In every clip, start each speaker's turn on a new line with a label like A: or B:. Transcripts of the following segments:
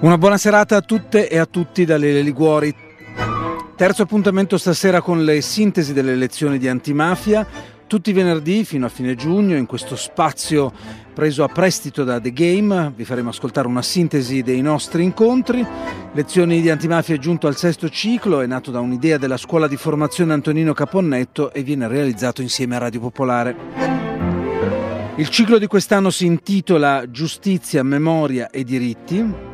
A: Una buona serata a tutte e a tutti da Lele Liguori. Terzo appuntamento stasera con le sintesi delle elezioni di antimafia. Tutti i venerdì fino a fine giugno in questo spazio preso a prestito da The Game vi faremo ascoltare una sintesi dei nostri incontri. Lezioni di antimafia è giunto al sesto ciclo, è nato da un'idea della scuola di formazione Antonino Caponnetto e viene realizzato insieme a Radio Popolare. Il ciclo di quest'anno si intitola Giustizia, Memoria e Diritti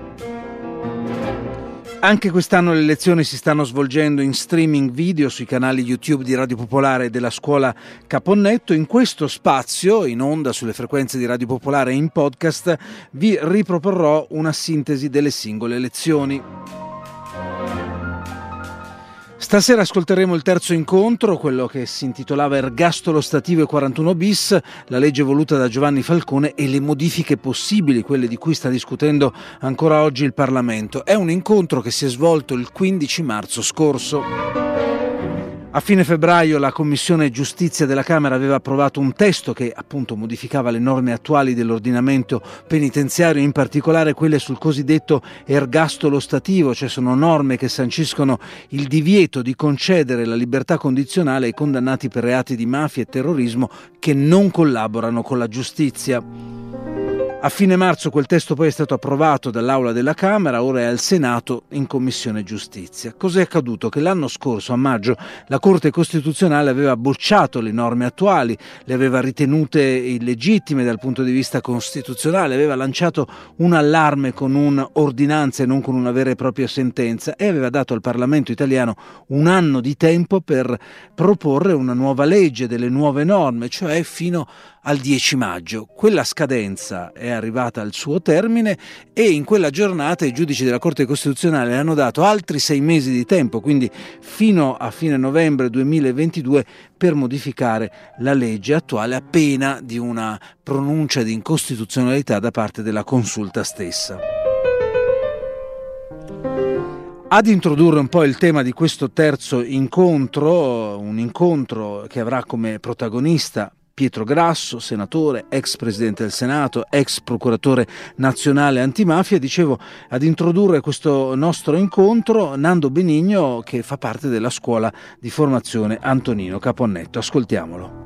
A: anche quest'anno le lezioni si stanno svolgendo in streaming video sui canali YouTube di Radio Popolare e della scuola Caponnetto. In questo spazio, in onda sulle frequenze di Radio Popolare e in podcast, vi riproporrò una sintesi delle singole lezioni. Stasera ascolteremo il terzo incontro, quello che si intitolava Ergastolo Stativo e 41 bis, la legge voluta da Giovanni Falcone e le modifiche possibili, quelle di cui sta discutendo ancora oggi il Parlamento. È un incontro che si è svolto il 15 marzo scorso. A fine febbraio la Commissione Giustizia della Camera aveva approvato un testo che appunto modificava le norme attuali dell'ordinamento penitenziario, in particolare quelle sul cosiddetto ergastolo stativo, cioè sono norme che sanciscono il divieto di concedere la libertà condizionale ai condannati per reati di mafia e terrorismo che non collaborano con la giustizia. A fine marzo quel testo poi è stato approvato dall'Aula della Camera, ora è al Senato in Commissione Giustizia. Cos'è accaduto? Che l'anno scorso, a maggio, la Corte Costituzionale aveva bocciato le norme attuali, le aveva ritenute illegittime dal punto di vista costituzionale, aveva lanciato un allarme con un'ordinanza e non con una vera e propria sentenza e aveva dato al Parlamento italiano un anno di tempo per proporre una nuova legge, delle nuove norme, cioè fino al 10 maggio. Quella scadenza è arrivata al suo termine e in quella giornata i giudici della Corte Costituzionale hanno dato altri sei mesi di tempo, quindi fino a fine novembre 2022, per modificare la legge attuale a pena di una pronuncia di incostituzionalità da parte della consulta stessa. Ad introdurre un po' il tema di questo terzo incontro, un incontro che avrà come protagonista Pietro Grasso, senatore, ex presidente del Senato, ex procuratore nazionale antimafia. Dicevo, ad introdurre questo nostro incontro Nando Benigno che fa parte della scuola di formazione Antonino Caponnetto. Ascoltiamolo.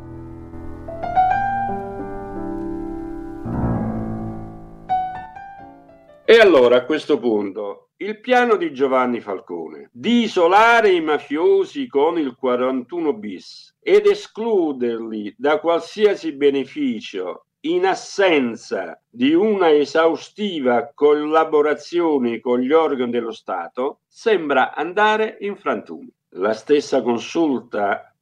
B: E allora a questo punto il piano di Giovanni Falcone di isolare i mafiosi con il 41 bis ed escluderli da qualsiasi beneficio in assenza di una esaustiva collaborazione con gli organi dello Stato sembra andare in frantumi. La stessa consulta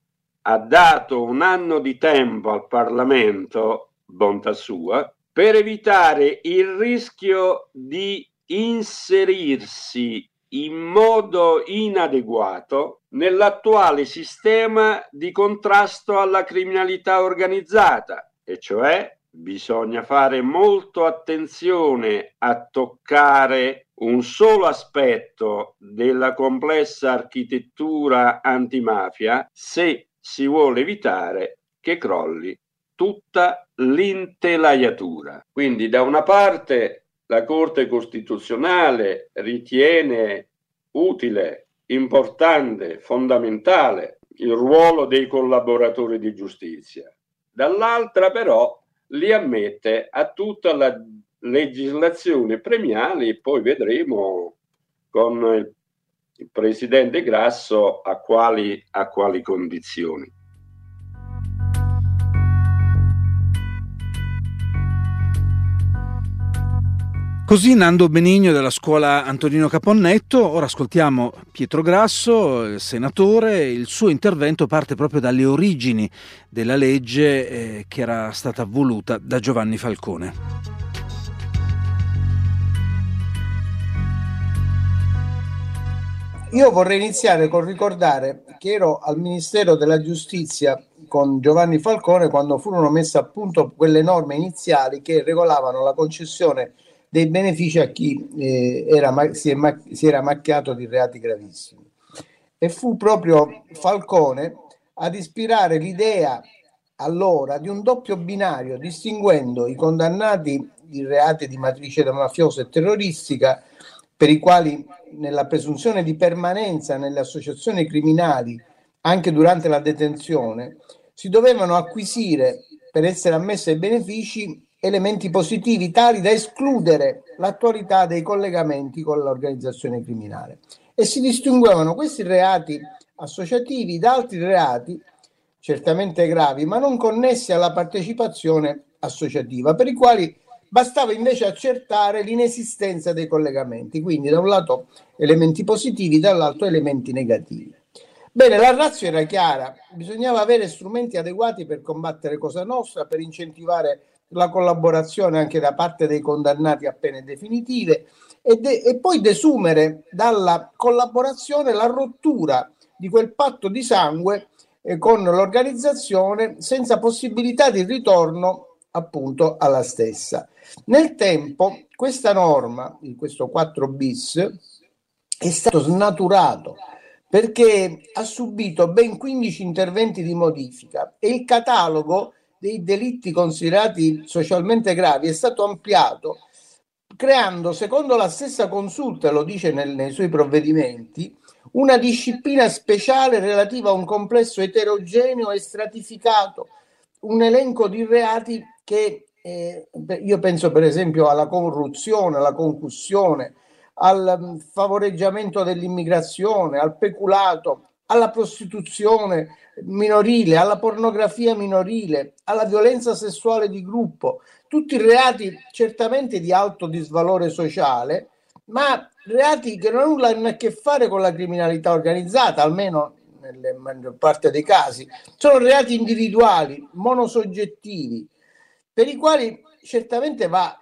B: ha dato un anno di tempo al Parlamento, bontà sua, per evitare il rischio di inserirsi in modo inadeguato nell'attuale sistema di contrasto alla criminalità organizzata, e cioè bisogna fare molto attenzione a toccare un solo aspetto della complessa architettura antimafia se si vuole evitare che crolli tutta l'intelaiatura. Quindi da una parte la Corte Costituzionale ritiene utile, importante, fondamentale il ruolo dei collaboratori di giustizia, dall'altra però li ammette a tutta la legislazione premiale e poi vedremo con il presidente Grasso a quali, a quali condizioni.
A: Così Nando Benigno della scuola Antonino Caponnetto, ora ascoltiamo Pietro Grasso, il senatore, il suo intervento parte proprio dalle origini della legge eh, che era stata voluta da Giovanni Falcone.
C: Io vorrei iniziare con ricordare che ero al Ministero della Giustizia con Giovanni Falcone quando furono messe a punto quelle norme iniziali che regolavano la concessione dei benefici a chi eh, era, si, è, si era macchiato di reati gravissimi. E fu proprio Falcone ad ispirare l'idea allora di un doppio binario distinguendo i condannati di reati di matrice mafiosa e terroristica per i quali nella presunzione di permanenza nelle associazioni criminali anche durante la detenzione si dovevano acquisire per essere ammessi ai benefici elementi positivi tali da escludere l'attualità dei collegamenti con l'organizzazione criminale. E si distinguevano questi reati associativi da altri reati certamente gravi ma non connessi alla partecipazione associativa per i quali bastava invece accertare l'inesistenza dei collegamenti quindi da un lato elementi positivi dall'altro elementi negativi. Bene, la razza era chiara, bisognava avere strumenti adeguati per combattere Cosa Nostra, per incentivare la collaborazione anche da parte dei condannati a pene definitive e, de- e poi desumere dalla collaborazione la rottura di quel patto di sangue eh, con l'organizzazione senza possibilità di ritorno appunto alla stessa. Nel tempo questa norma, in questo 4 bis, è stato snaturato perché ha subito ben 15 interventi di modifica e il catalogo dei delitti considerati socialmente gravi è stato ampliato creando, secondo la stessa consulta, lo dice nel, nei suoi provvedimenti, una disciplina speciale relativa a un complesso eterogeneo e stratificato, un elenco di reati che eh, io penso per esempio alla corruzione, alla concussione, al favoreggiamento dell'immigrazione, al peculato, alla prostituzione minorile, alla pornografia minorile, alla violenza sessuale di gruppo, tutti reati certamente di alto disvalore sociale, ma reati che non nulla hanno a che fare con la criminalità organizzata, almeno nella maggior parte dei casi. Sono reati individuali, monosoggettivi, per i quali certamente va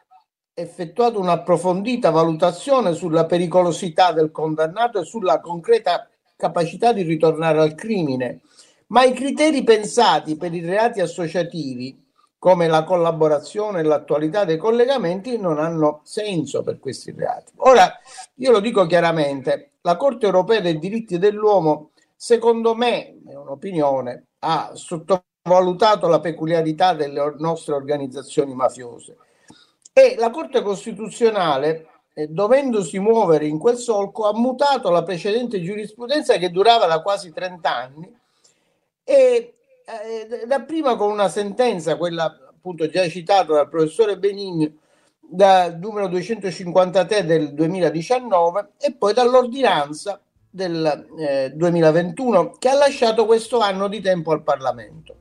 C: effettuato un'approfondita valutazione sulla pericolosità del condannato e sulla concreta capacità di ritornare al crimine, ma i criteri pensati per i reati associativi, come la collaborazione e l'attualità dei collegamenti, non hanno senso per questi reati. Ora, io lo dico chiaramente, la Corte europea dei diritti dell'uomo, secondo me, è un'opinione, ha sottovalutato la peculiarità delle nostre organizzazioni mafiose e la Corte Costituzionale, dovendosi muovere in quel solco, ha mutato la precedente giurisprudenza che durava da quasi 30 anni e eh, dapprima con una sentenza, quella appunto già citata dal professore Benigno, dal numero 253 del 2019 e poi dall'ordinanza del eh, 2021 che ha lasciato questo anno di tempo al Parlamento.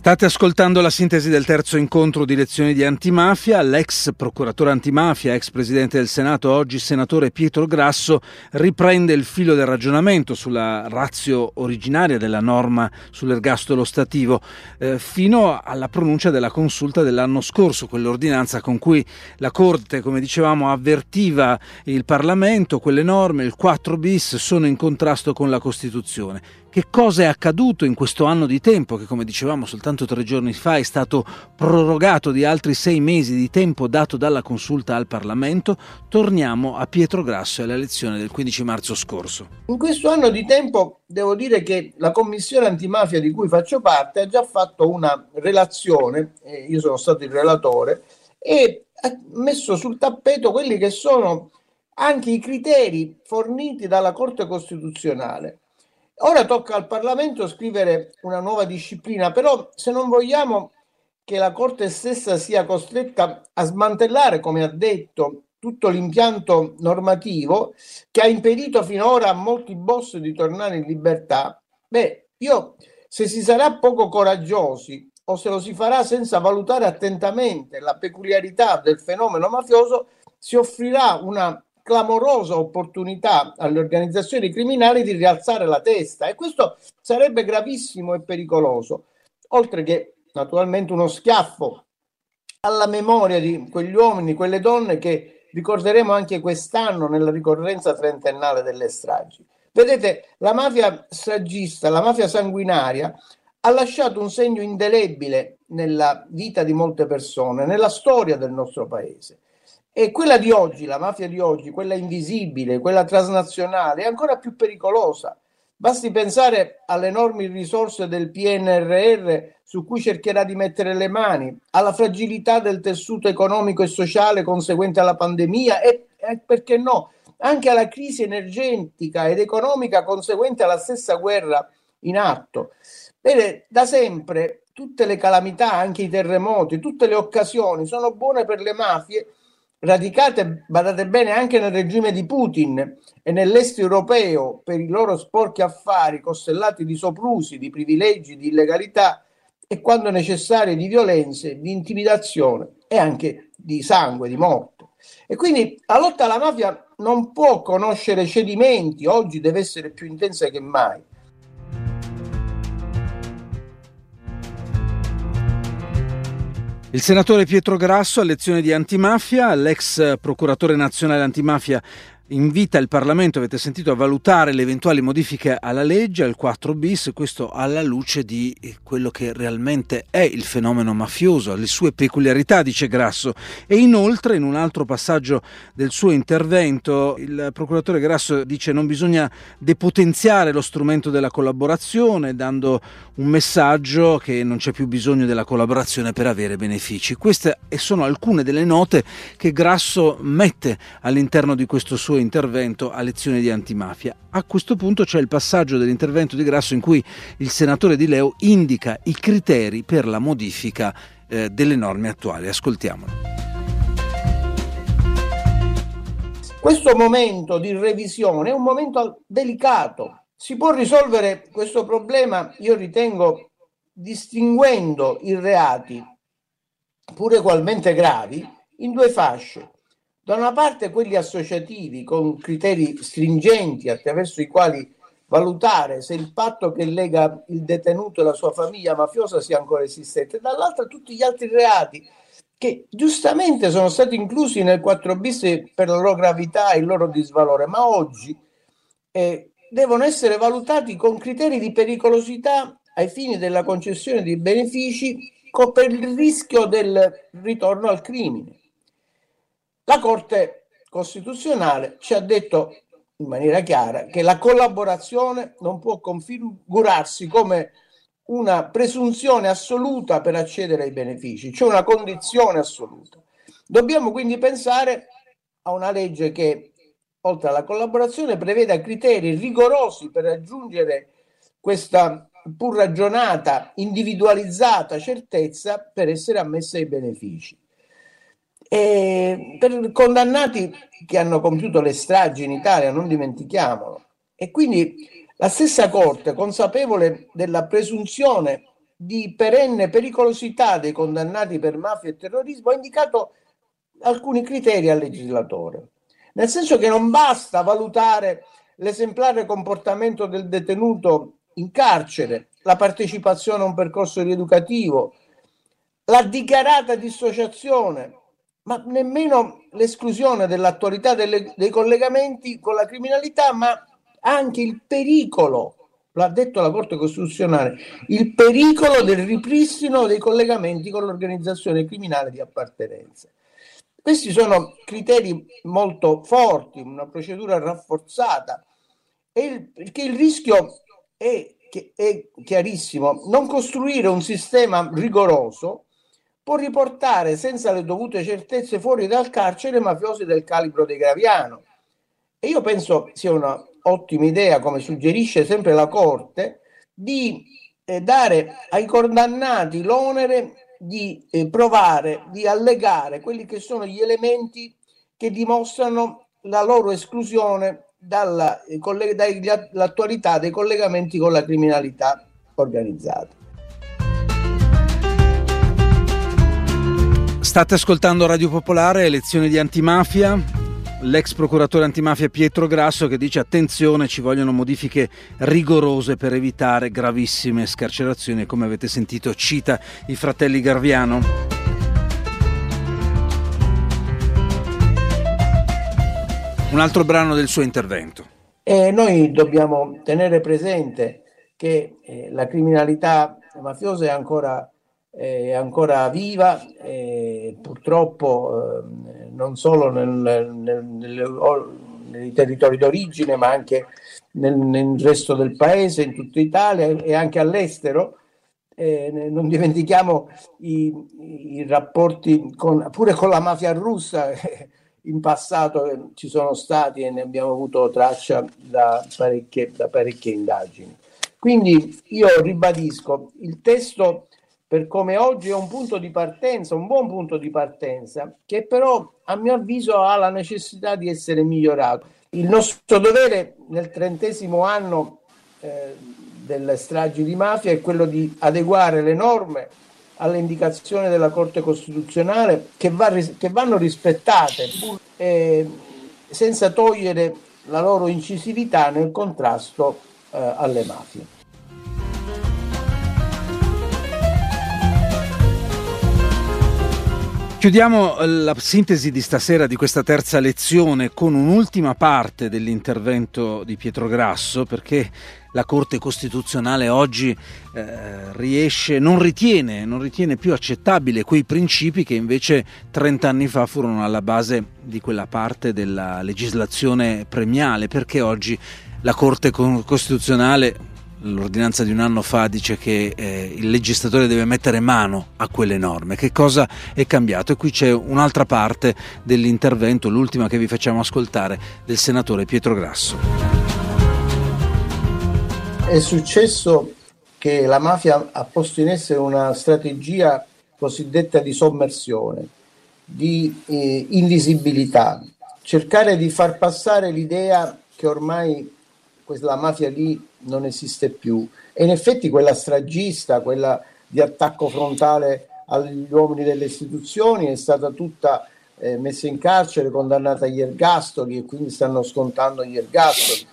A: State ascoltando la sintesi del terzo incontro di lezioni di antimafia. L'ex procuratore antimafia, ex presidente del Senato, oggi senatore Pietro Grasso, riprende il filo del ragionamento sulla razio originaria della norma sull'ergastolo stativo, eh, fino alla pronuncia della consulta dell'anno scorso, quell'ordinanza con cui la Corte, come dicevamo, avvertiva il Parlamento, quelle norme, il 4 bis, sono in contrasto con la Costituzione. Che cosa è accaduto in questo anno di tempo che, come dicevamo soltanto tre giorni fa, è stato prorogato di altri sei mesi di tempo dato dalla consulta al Parlamento? Torniamo a Pietro Grasso e alla lezione del 15 marzo scorso.
C: In questo anno di tempo devo dire che la Commissione antimafia di cui faccio parte ha già fatto una relazione, eh, io sono stato il relatore, e ha messo sul tappeto quelli che sono anche i criteri forniti dalla Corte Costituzionale Ora tocca al Parlamento scrivere una nuova disciplina, però se non vogliamo che la Corte stessa sia costretta a smantellare, come ha detto, tutto l'impianto normativo che ha impedito finora a molti boss di tornare in libertà, beh, io se si sarà poco coraggiosi o se lo si farà senza valutare attentamente la peculiarità del fenomeno mafioso, si offrirà una clamorosa opportunità alle organizzazioni criminali di rialzare la testa e questo sarebbe gravissimo e pericoloso, oltre che naturalmente uno schiaffo alla memoria di quegli uomini, quelle donne che ricorderemo anche quest'anno nella ricorrenza trentennale delle stragi. Vedete, la mafia stragista, la mafia sanguinaria ha lasciato un segno indelebile nella vita di molte persone, nella storia del nostro paese. E quella di oggi, la mafia di oggi, quella invisibile, quella transnazionale, è ancora più pericolosa Basti pensare alle enormi risorse del PNRR su cui cercherà di mettere le mani, alla fragilità del tessuto economico e sociale conseguente alla pandemia e, e perché no, anche alla crisi energetica ed economica conseguente alla stessa guerra in atto. Vede, da sempre tutte le calamità, anche i terremoti, tutte le occasioni sono buone per le mafie radicate, badate bene, anche nel regime di Putin e nell'est europeo per i loro sporchi affari costellati di soprusi, di privilegi, di illegalità e quando necessarie di violenze, di intimidazione e anche di sangue, di morte. E quindi la lotta alla mafia non può conoscere cedimenti, oggi deve essere più intensa che mai.
A: Il senatore Pietro Grasso a lezione di antimafia, l'ex procuratore nazionale antimafia invita il Parlamento, avete sentito, a valutare le eventuali modifiche alla legge, al 4 bis, questo alla luce di quello che realmente è il fenomeno mafioso, le sue peculiarità, dice Grasso. E inoltre, in un altro passaggio del suo intervento, il procuratore Grasso dice non bisogna depotenziare lo strumento della collaborazione, dando un messaggio che non c'è più bisogno della collaborazione per avere benefici. Queste sono alcune delle note che Grasso mette all'interno di questo suo intervento a lezione di antimafia. A questo punto c'è il passaggio dell'intervento di Grasso in cui il senatore Di Leo indica i criteri per la modifica eh, delle norme attuali. Ascoltiamolo.
C: Questo momento di revisione è un momento delicato. Si può risolvere questo problema, io ritengo, distinguendo i reati, pure ugualmente gravi, in due fasce da una parte quelli associativi con criteri stringenti attraverso i quali valutare se il patto che lega il detenuto e la sua famiglia mafiosa sia ancora esistente, dall'altra tutti gli altri reati che giustamente sono stati inclusi nel 4 bis per la loro gravità e il loro disvalore, ma oggi eh, devono essere valutati con criteri di pericolosità ai fini della concessione di benefici per il rischio del ritorno al crimine. La Corte Costituzionale ci ha detto in maniera chiara che la collaborazione non può configurarsi come una presunzione assoluta per accedere ai benefici, cioè una condizione assoluta. Dobbiamo quindi pensare a una legge che, oltre alla collaborazione, preveda criteri rigorosi per raggiungere questa pur ragionata, individualizzata certezza per essere ammessa ai benefici. E per condannati che hanno compiuto le stragi in Italia, non dimentichiamolo. E quindi la stessa Corte, consapevole della presunzione di perenne pericolosità dei condannati per mafia e terrorismo, ha indicato alcuni criteri al legislatore. Nel senso che non basta valutare l'esemplare comportamento del detenuto in carcere, la partecipazione a un percorso rieducativo, la dichiarata dissociazione, ma nemmeno l'esclusione dell'attualità delle, dei collegamenti con la criminalità, ma anche il pericolo, l'ha detto la Corte Costituzionale, il pericolo del ripristino dei collegamenti con l'organizzazione criminale di appartenenza. Questi sono criteri molto forti, una procedura rafforzata, il, perché il rischio è, è chiarissimo, non costruire un sistema rigoroso può riportare senza le dovute certezze fuori dal carcere mafiosi del calibro dei Graviano. E io penso sia un'ottima idea, come suggerisce sempre la Corte, di eh, dare ai condannati l'onere di eh, provare, di allegare quelli che sono gli elementi che dimostrano la loro esclusione dalla, eh, dall'attualità dei collegamenti con la criminalità organizzata.
A: State ascoltando Radio Popolare, elezioni di antimafia. L'ex procuratore antimafia Pietro Grasso che dice attenzione ci vogliono modifiche rigorose per evitare gravissime scarcerazioni come avete sentito cita i fratelli Garviano. Un altro brano del suo intervento.
C: E noi dobbiamo tenere presente che eh, la criminalità mafiosa è ancora è ancora viva e purtroppo eh, non solo nel, nel, nel, nei territori d'origine, ma anche nel, resto del paese, in tutta Italia e anche all'estero. Eh, non dimentichiamo i, i rapporti con, pure con la mafia russa, in passato ci sono stati e ne abbiamo avuto traccia da parecchie, da parecchie indagini. Quindi io ribadisco, il testo per come oggi è un punto di partenza, un buon punto di partenza, che però a mio avviso ha la necessità di essere migliorato. Il nostro dovere nel trentesimo anno eh, delle stragi di mafia è quello di adeguare le norme alle indicazioni della Corte Costituzionale che, va, che vanno rispettate eh, senza togliere la loro incisività nel contrasto eh, alle mafie.
A: Chiudiamo eh, la sintesi di stasera di questa terza lezione con un'ultima parte dell'intervento di Pietro Grasso perché la Corte Costituzionale oggi eh, riesce, non ritiene, non ritiene più accettabile quei principi che invece 30 anni fa furono alla base di quella parte della legislazione premiale perché oggi la Corte Costituzionale l'ordinanza di un anno fa dice che eh, il legislatore deve mettere mano a quelle norme. Che cosa è cambiato? E qui c'è un'altra parte dell'intervento, l'ultima che vi facciamo ascoltare, del senatore Pietro Grasso.
C: È successo che la mafia ha posto in essere una strategia cosiddetta di sommersione, di eh, invisibilità, cercare di far passare l'idea che ormai quella mafia lì non esiste più. E in effetti quella stragista, quella di attacco frontale agli uomini delle istituzioni è stata tutta eh, messa in carcere, condannata agli ergastoli e quindi stanno scontando gli ergastoli.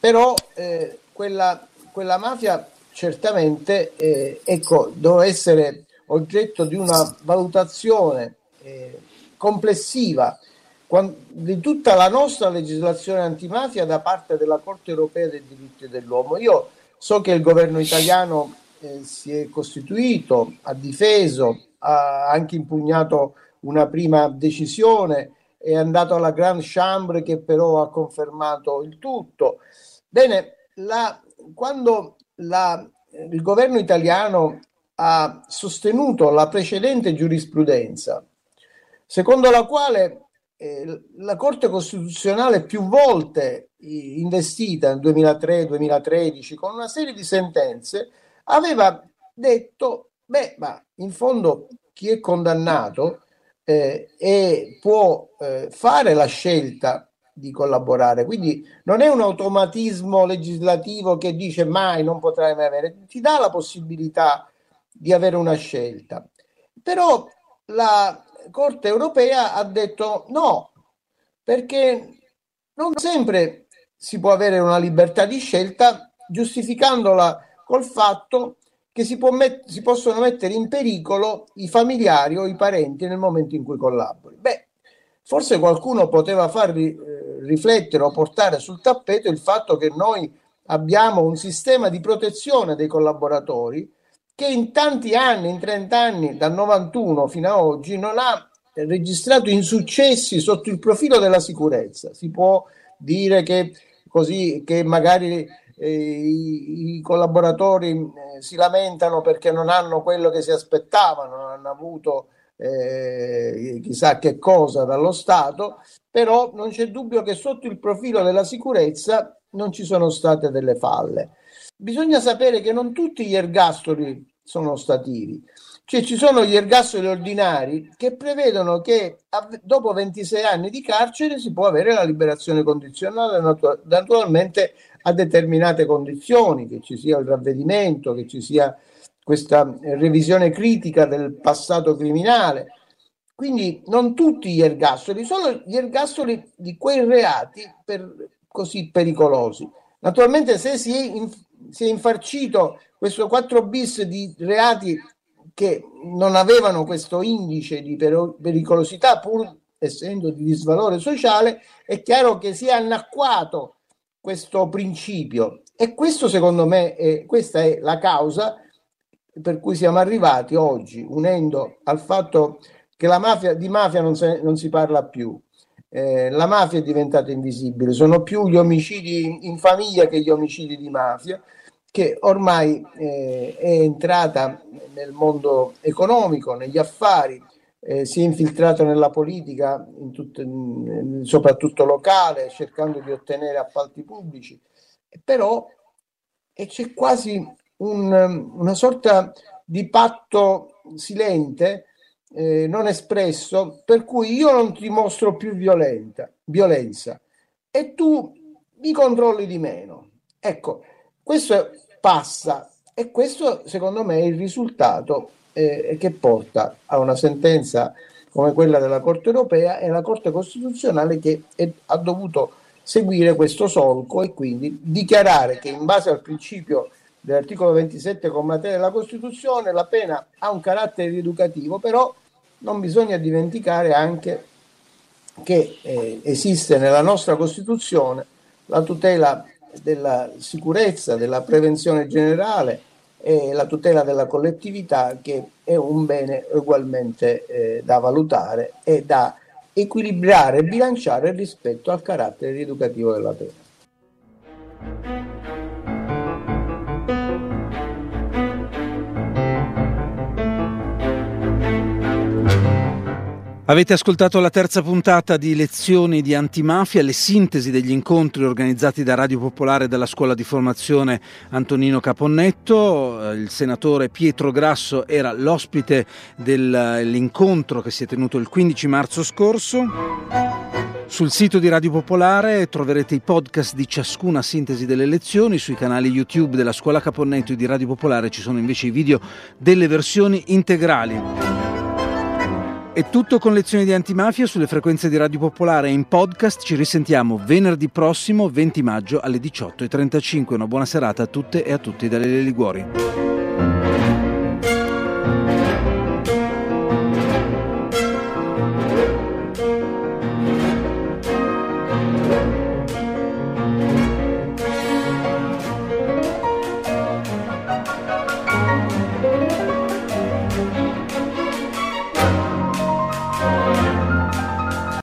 C: Però eh, quella, quella, mafia certamente eh, ecco, deve essere oggetto di una valutazione eh, complessiva di tutta la nostra legislazione antimafia da parte della Corte europea dei diritti dell'uomo. Io so che il governo italiano eh, si è costituito, ha difeso, ha anche impugnato una prima decisione, è andato alla Grand Chambre che però ha confermato il tutto. Bene, la, quando la, il governo italiano ha sostenuto la precedente giurisprudenza, secondo la quale la Corte Costituzionale più volte investita nel 2003-2013 con una serie di sentenze aveva detto, beh, ma in fondo chi è condannato eh, e può eh, fare la scelta di collaborare. Quindi non è un automatismo legislativo che dice mai non potrai mai avere, ti dà la possibilità di avere una scelta. Però la, Corte europea ha detto no, perché non sempre si può avere una libertà di scelta giustificandola col fatto che si, met- si, possono mettere in pericolo i familiari o i parenti nel momento in cui collabori. Beh, forse qualcuno poteva far ri- eh, riflettere o portare sul tappeto il fatto che noi abbiamo un sistema di protezione dei collaboratori che in tanti anni, in 30 anni, dal 91 fino ad oggi, non ha registrato insuccessi sotto il profilo della sicurezza. Si può dire che così che magari eh, i, i, collaboratori eh, si lamentano perché non hanno quello che si aspettavano, non hanno avuto eh, chissà che cosa dallo Stato, però non c'è dubbio che sotto il profilo della sicurezza non ci sono state delle falle. Bisogna sapere che non tutti gli ergastoli sono stativi. Cioè ci sono gli ergastoli ordinari che prevedono che dopo 26 anni di carcere si può avere la liberazione condizionale natu- naturalmente a determinate condizioni, che ci sia il ravvedimento, che ci sia questa revisione critica del passato criminale. Quindi non tutti gli ergastoli, solo gli ergastoli di quei reati per, così pericolosi. Naturalmente se si si è infarcito questo 4 bis di reati che non avevano questo indice di pericolosità pur essendo di disvalore sociale, è chiaro che si è annacquato questo principio. E questo secondo me è, questa è la causa per cui siamo arrivati oggi, unendo al fatto che la mafia, di mafia non, se, non si parla più eh, la mafia è diventata invisibile, sono più gli omicidi in famiglia che gli omicidi di mafia, che ormai eh, è entrata nel mondo economico, negli affari, eh, si è infiltrato nella politica, in tut- soprattutto locale, cercando di ottenere appalti pubblici, però c'è quasi un, una sorta di patto silente eh, non espresso, per cui io non ti mostro più violenta, violenza e tu mi controlli di meno. Ecco, questo passa e questo secondo me è il risultato eh, che porta a una sentenza come quella della Corte europea e la Corte Costituzionale che è, ha dovuto seguire questo solco e quindi dichiarare che in base al principio dell'articolo 27,3 della Costituzione la pena ha un carattere rieducativo, però non bisogna dimenticare anche che eh, esiste nella nostra Costituzione la tutela della sicurezza, della prevenzione generale e la tutela della collettività che è un bene ugualmente eh, da valutare e da equilibrare e bilanciare rispetto al carattere rieducativo della pena.
A: Avete ascoltato la terza puntata di Lezioni di antimafia, le sintesi degli incontri organizzati da Radio Popolare e dalla scuola di formazione Antonino Caponnetto. Il senatore Pietro Grasso era l'ospite dell'incontro che si è tenuto il 15 marzo scorso. Sul sito di Radio Popolare troverete i podcast di ciascuna sintesi delle lezioni, sui canali YouTube della Scuola Caponnetto e di Radio Popolare ci sono invece i video delle versioni integrali. È tutto con lezioni di antimafia sulle frequenze di Radio Popolare e in podcast. Ci risentiamo venerdì prossimo, 20 maggio alle 18.35. Una buona serata a tutte e a tutti dalle Liguori.